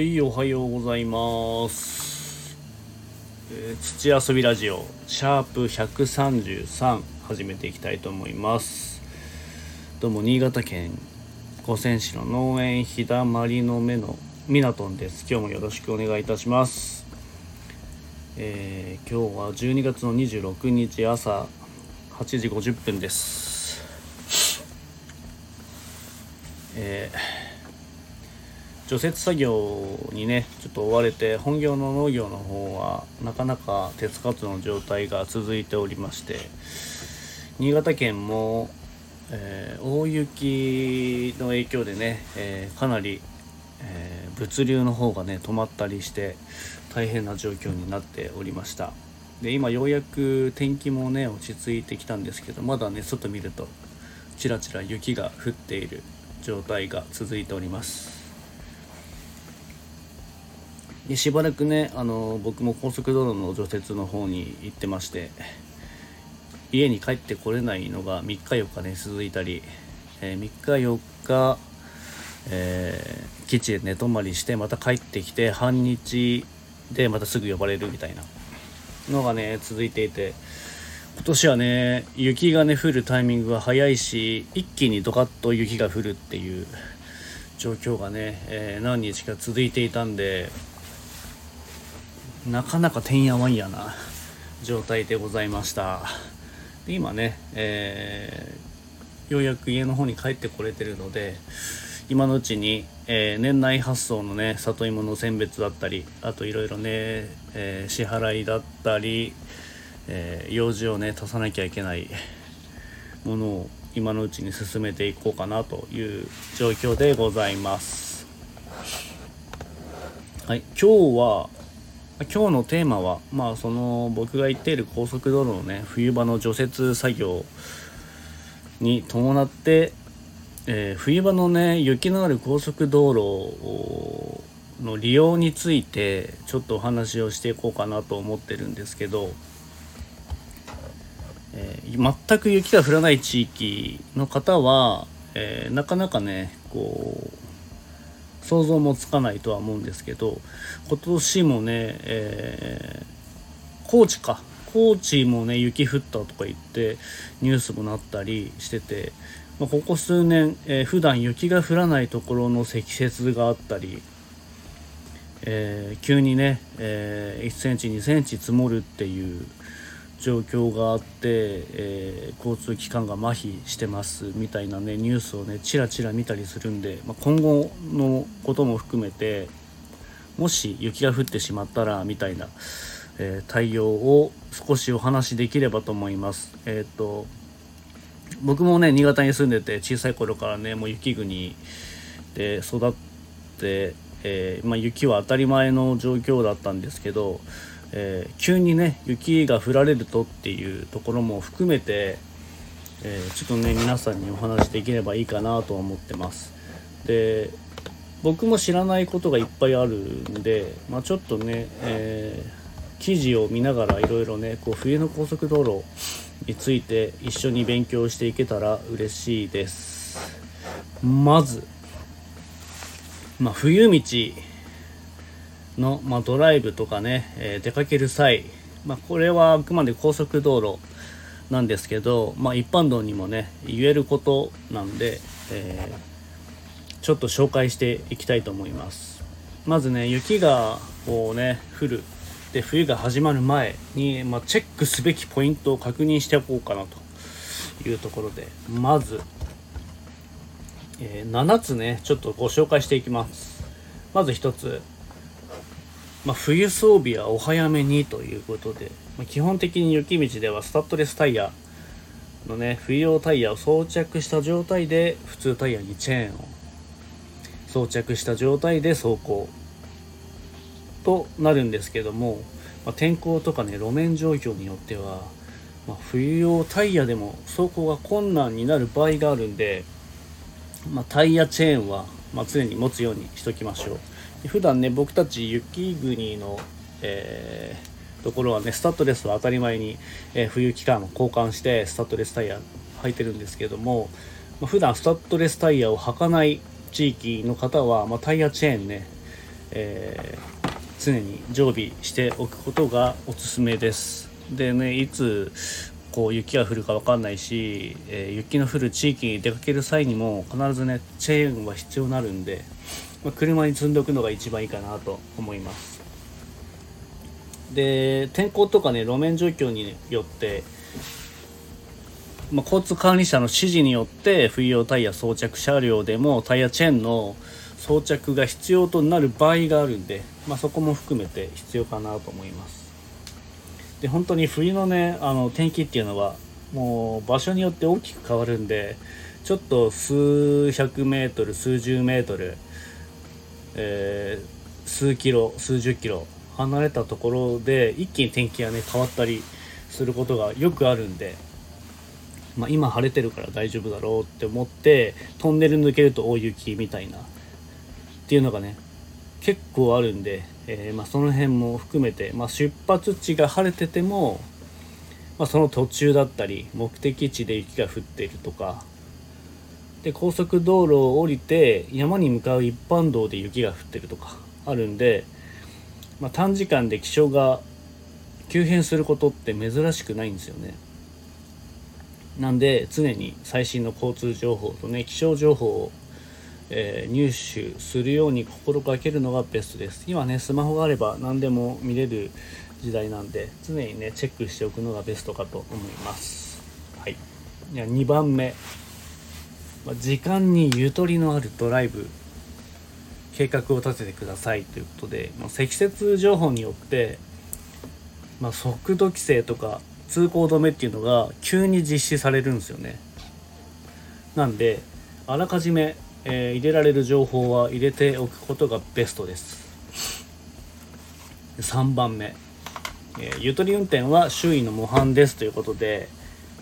はいおはようございます、えー土遊びラジオシャープ133始めていきたいと思います。どうも新潟県五泉市の農園日だまりの目のミナトンです。今日もよろしくお願いいたします。えー今日は12月の26日朝8時50分です。えー除雪作業にねちょっと追われて本業の農業の方はなかなか手つかずの状態が続いておりまして新潟県も、えー大雪の影響でね、えーかなり、えー物流の方がね止まったりして大変な状況になっておりました。で今ようやく天気もね落ち着いてきたんですけどまだね外見るとちらちら雪が降っている状態が続いております。でしばらくねあの僕も高速道路の除雪の方に行ってまして家に帰ってこれないのが3日4日ね続いたり、えー3日4日、えー基地で寝泊まりしてまた帰ってきて半日でまたすぐ呼ばれるみたいなのがね続いていて今年はね雪がね降るタイミングが早いし一気にドカッと雪が降るっていう状況がね、えー何日か続いていたんでなかなかてんやわんやな状態でございました。で今ね、えーようやく家の方に帰ってこれてるので今のうちに、えー年内発送のね里芋の選別だったりあといろいろね、えー支払いだったり、えー用事をね足さなきゃいけないものを今のうちに進めていこうかなという状況でございます。はい今日は今日のテーマはまあその僕が行っている高速道路のね冬場の除雪作業に伴って、えー冬場のね雪のある高速道路の利用についてちょっとお話をしていこうかなと思ってるんですけど、えー全く雪が降らない地域の方は、えーなかなかねこう想像もつかないとは思うんですけど今年もね、えー高知か。高知もね雪降ったとか言ってニュースもなったりしてて、まあここ数年、えー普段雪が降らないところの積雪があったり、えー急にね、え1センチ2センチ積もるっていう状況があって、えー交通機関が麻痺してますみたいなねニュースをねちらちら見たりするんで、まあ、今後のことも含めてもし雪が降ってしまったらみたいな、えー対応を少しお話しできればと思います。えっ、と僕もね新潟に住んでて小さい頃からねもう雪国で育って、えーまあ、雪は当たり前の状況だったんですけど、えー急にね雪が降られるとっていうところも含めて、えーちょっとね皆さんにお話しできればいいかなとは思ってます。で僕も知らないことがいっぱいあるんで、まあ、ちょっとね、えー記事を見ながらいろいろねこう冬の高速道路について一緒に勉強していけたら嬉しいですまず、まあ、冬道の、まあ、ドライブとかね、えー出かける際、まあ、これはあくまで高速道路なんですけど、まあ、一般道にもね言えることなんで、えーちょっと紹介していきたいと思います。まずね雪がこうね降る。で冬が始まる前に、まあ、チェックすべきポイントを確認しておこうかなというところでまず、えー7つねちょっとご紹介していきます。まず1つ、まあ、冬装備はお早めにということで、まあ基本的に雪道ではスタッドレスタイヤのね冬用タイヤを装着した状態で普通タイヤにチェーンを装着した状態で走行となるんですけども、まあ天候とかね路面状況によっては、まあ冬用タイヤでも走行が困難になる場合があるんで、まあタイヤチェーンは、ま常に持つようにしときましょう。普段ね僕たち雪国の、えーところはねスタッドレスは当たり前に、えー冬期間交換してスタッドレスタイヤ履いてるんですけども、まあ普段スタッドレスタイヤを履かない地域の方は、まあ、タイヤチェーンね、えー、常に常備しておくことがおすすめです。でねいつこう雪が降るか分かんないし、えー、雪の降る地域に出かける際にも必ずねチェーンは必要になるんで、まあ、車に積んでおくのが一番いいかなと思います。で天候とかね路面状況によって、まあ、交通管理者の指示によって冬用タイヤ装着車両でもタイヤチェーンの装着が必要となる場合があるんで、まあ、そこも含めて必要かなと思います。で本当に冬のねあの天気っていうのはもう場所によって大きく変わるんでちょっと数百メートル数十メートル、えー、数キロ数十キロ離れたところで一気に天気がね変わったりすることがよくあるんで、まあ、今晴れてるから大丈夫だろうって思ってトンネル抜けると大雪みたいなっていうのがね結構あるんでえー、まあ、その辺も含めて、まあ、出発地が晴れてても、まあ、その途中だったり目的地で雪が降っているとかで高速道路を降りて山に向かう一般道で雪が降ってるとかあるんで、まあ、短時間で気象が急変することって珍しくないんですよね。なんで常に最新の交通情報とね気象情報をえー、入手するように心がけるのがベストです。今ねスマホがあれば何でも見れる時代なんで常にねチェックしておくのがベストかと思います。はい。2番目、時間にゆとりのあるドライブ計画を立ててくださいということで、まあ、積雪情報によって、まあ、速度規制とか通行止めっていうのが急に実施されるんですよね。なんであらかじめえー、入れられる情報は入れておくことがベストです。3番目、えー、ゆとり運転は周囲の模範ですということで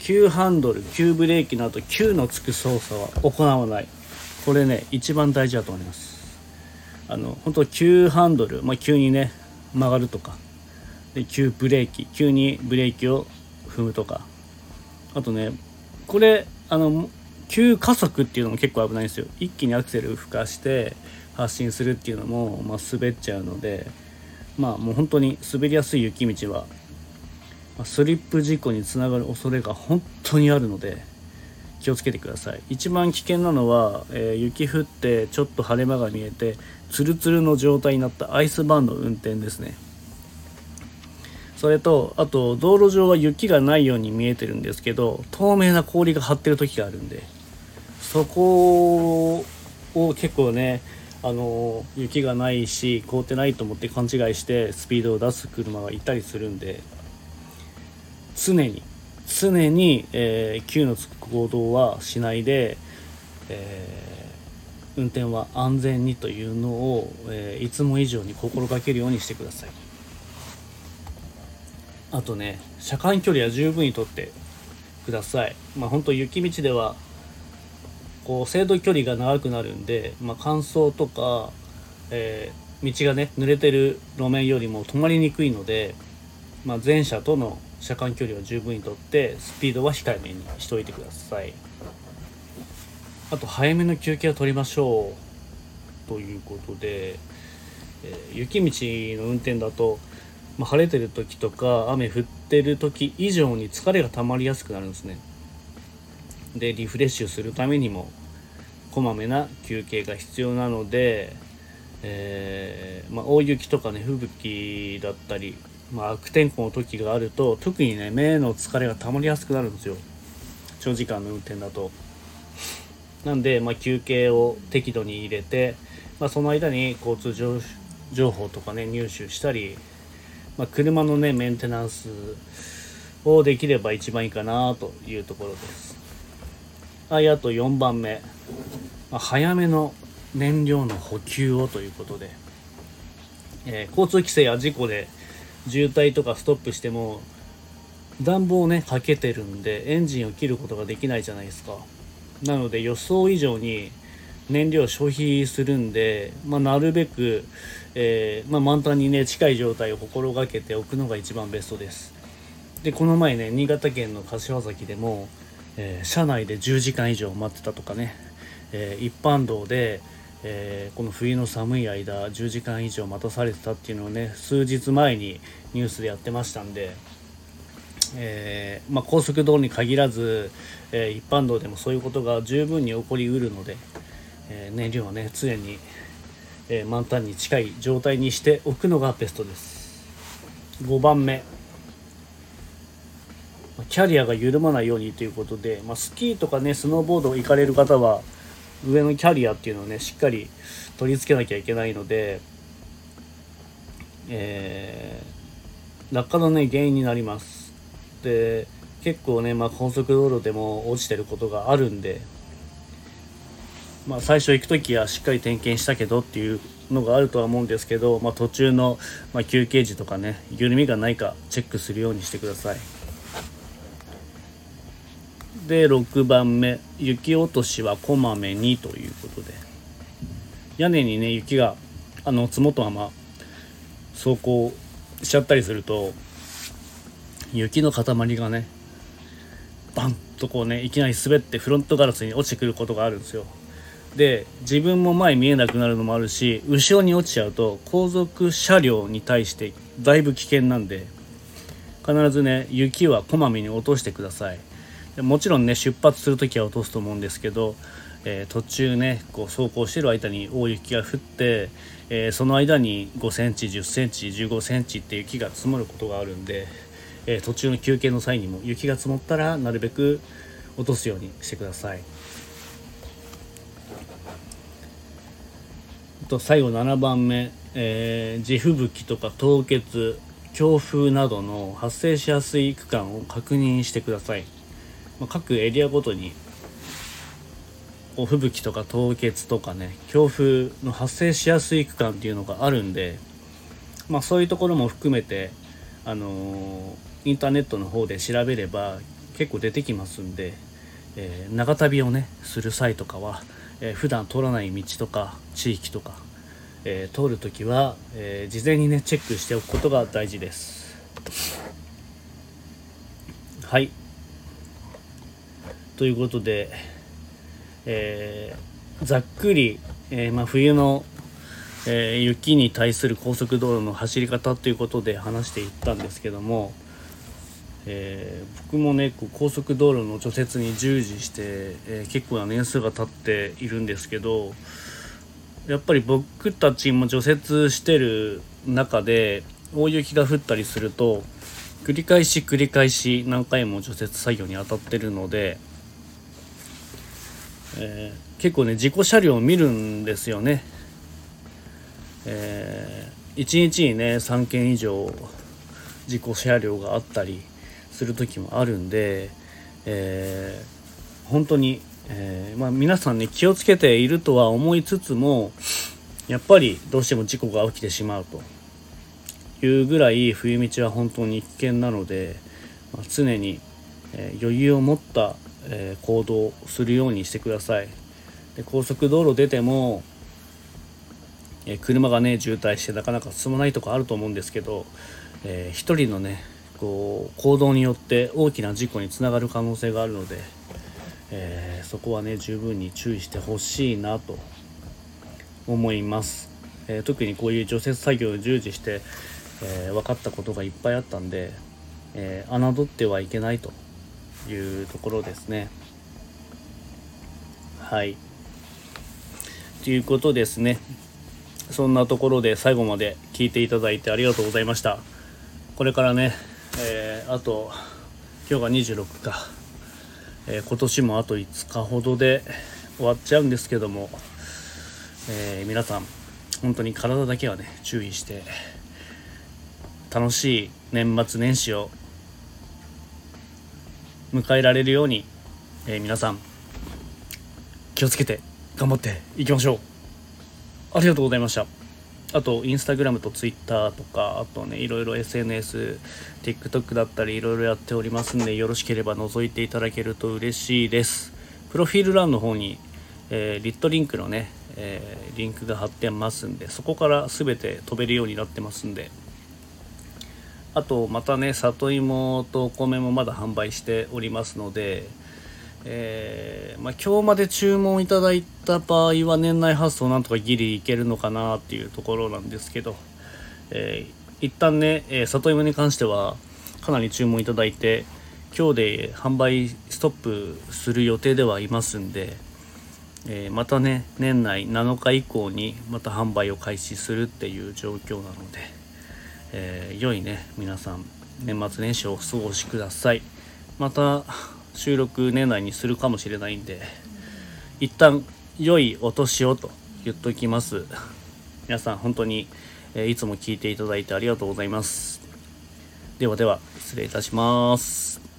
急ハンドル急ブレーキの後急のつく操作は行わない。これね一番大事だと思います。あの本当急ハンドル、まあ、急にね曲がるとか。で急ブレーキ急にブレーキを踏むとか。あとねこれあの急加速っていうのも結構危ないんですよ。一気にアクセルを吹かして発進するっていうのも、まあ、滑っちゃうので。まあもう本当に滑りやすい雪道は、スリップ事故につながる恐れが本当にあるので気をつけてください。一番危険なのは、えー、雪降ってちょっと晴れ間が見えてツルツルの状態になったアイスバーンの運転ですね。それとあと道路上は雪がないように見えてるんですけど透明な氷が張ってる時があるんでそこを結構ねあの雪がないし凍ってないと思って勘違いしてスピードを出す車がいたりするんで常に常に、えー、のつく行動はしないで、えー、運転は安全にというのを、えー、いつも以上に心がけるようにしてください。あとね車間距離は十分にとってください。まあ本当雪道ではこう制度距離が長くなるんで、まあ、乾燥とか、えー、道がね濡れてる路面よりも止まりにくいので、まあ、前車との車間距離は十分にとってスピードは控えめにしといてください。あと早めの休憩を取りましょうということで、えー、雪道の運転だと、まあ、晴れてる時とか雨降ってる時以上に疲れが溜まりやすくなるんですね。でリフレッシュするためにもこまめな休憩が必要なので、えー、まあ、大雪とかね吹雪だったり、まあ、悪天候の時があると特にね目の疲れが溜まりやすくなるんですよ長時間の運転だと。なんで、まあ、休憩を適度に入れて、まあ、その間に交通情報とかね入手したり、まあ、車のねメンテナンスをできれば一番いいかなというところです。はい、あと4番目。まあ、早めの燃料の補給をということで、えー、交通規制や事故で渋滞とかストップしても暖房をねかけてるんでエンジンを切ることができないじゃないですか。なので予想以上に燃料消費するんで、まあ、なるべく、えー、まあ、満タンにね近い状態を心がけておくのが一番ベストです。でこの前ね新潟県の柏崎でもえー、車内で10時間以上待ってたとかね、えー、一般道で、えー、この冬の寒い間10時間以上待たされてたっていうのをね数日前にニュースでやってましたんで、えー、まあ、高速道路に限らず、えー、一般道でもそういうことが十分に起こりうるので、え燃料はね常に、え満タンに近い状態にしておくのがベストです。5番目。キャリアが緩まないようにということで、まあ、スキーとかねスノーボード行かれる方は上のキャリアっていうのをねしっかり取り付けなきゃいけないので、えー、落下のね原因になりますで結構ね、まあ、高速道路でも落ちてることがあるんで、まあ、最初行く時はしっかり点検したけどっていうのがあるとは思うんですけど、まあ、途中の、ま休憩時とかね緩みがないかチェックするようにしてください。で6番目雪落としはこまめにということで。屋根にね雪があの積もったまま走行しちゃったりすると雪の塊がねバンとこうねいきなり滑ってフロントガラスに落ちてくることがあるんですよ。で自分も前見えなくなるのもあるし後ろに落ちちゃうと後続車両に対してだいぶ危険なんで必ずね雪はこまめに落としてください。もちろんね出発する時は落とすと思うんですけど、えー、途中ねこう走行してる間に大雪が降って、えー、その間に5センチ10センチ15センチって雪が積もることがあるんで、えー、途中の休憩の際にも雪が積もったらなるべく落とすようにしてください。と最後7番目、えー、地吹雪とか凍結強風などの発生しやすい区間を確認してください。ま、各エリアごとに吹雪とか凍結とかね強風の発生しやすい区間っていうのがあるんで、まあ、そういうところも含めて、あのー、インターネットの方で調べれば結構出てきますんで、えー、長旅をねする際とかは、えー、普段通らない道とか地域とか、えー、通る時は、え事前にねチェックしておくことが大事です。はい。ということで、えー、ざっくり、えー、まあ、冬の、えー、雪に対する高速道路の走り方ということで話していったんですけども、え僕もね高速道路の除雪に従事して、え結構な年数が経っているんですけどやっぱり僕たちも除雪してる中で大雪が降ったりすると繰り返し繰り返し何回も除雪作業に当たってるのでえー、結構ね事故車両を見るんですよね、えー、1日にね3件以上事故車両があったりする時もあるんで、えー、本当に、えまあ、皆さんね気をつけているとは思いつつもやっぱりどうしても事故が起きてしまうと。いうぐらい冬道は本当に危険なので、まあ、常に、え余裕を持ったえー、行動するようにしてください。で高速道路出ても、えー、車がね渋滞してなかなか進まないとかあると思うんですけど、えー、1人のねこう行動によって大きな事故につながる可能性があるので、えー、そこはね十分に注意してほしいなと思います、え特にこういう除雪作業を従事して、え分かったことがいっぱいあったんで、え侮ってはいけないと。いうところですね。はい。ということですね。そんなところで最後まで聞いていただいてありがとうございました。これからね、えー、あと、今日が26か、えー、今年もあと5日ほどで終わっちゃうんですけども、えー、皆さん、本当に体だけはね、注意して、楽しい年末年始を迎えられるように、えー、皆さん気をつけて頑張っていきましょう。ありがとうございました。あとインスタグラムとツイッターとかあとねいろいろ SNSTikTok だったりいろいろやっておりますんでよろしければ覗いていただけると嬉しいです。プロフィール欄の方に、えー、リットリンクのね、えー、リンクが貼ってますんでそこから全て飛べるようになってますんであとまたね里芋とお米もまだ販売しておりますので、えー、まあ、今日まで注文いただいた場合は年内発送なんとかギリいけるのかなっていうところなんですけど、えー、一旦ね、えー、里芋に関してはかなり注文いただいて今日で販売ストップする予定ではいますんで、えー、またね年内7日以降にまた販売を開始するっていう状況なので、えー、良いね皆さん年末年始をお過ごしください。また収録年内にするかもしれないんで一旦良いお年をと言っときます。皆さん本当に、えー、いつも聞いていただいてありがとうございます。ではでは失礼いたします。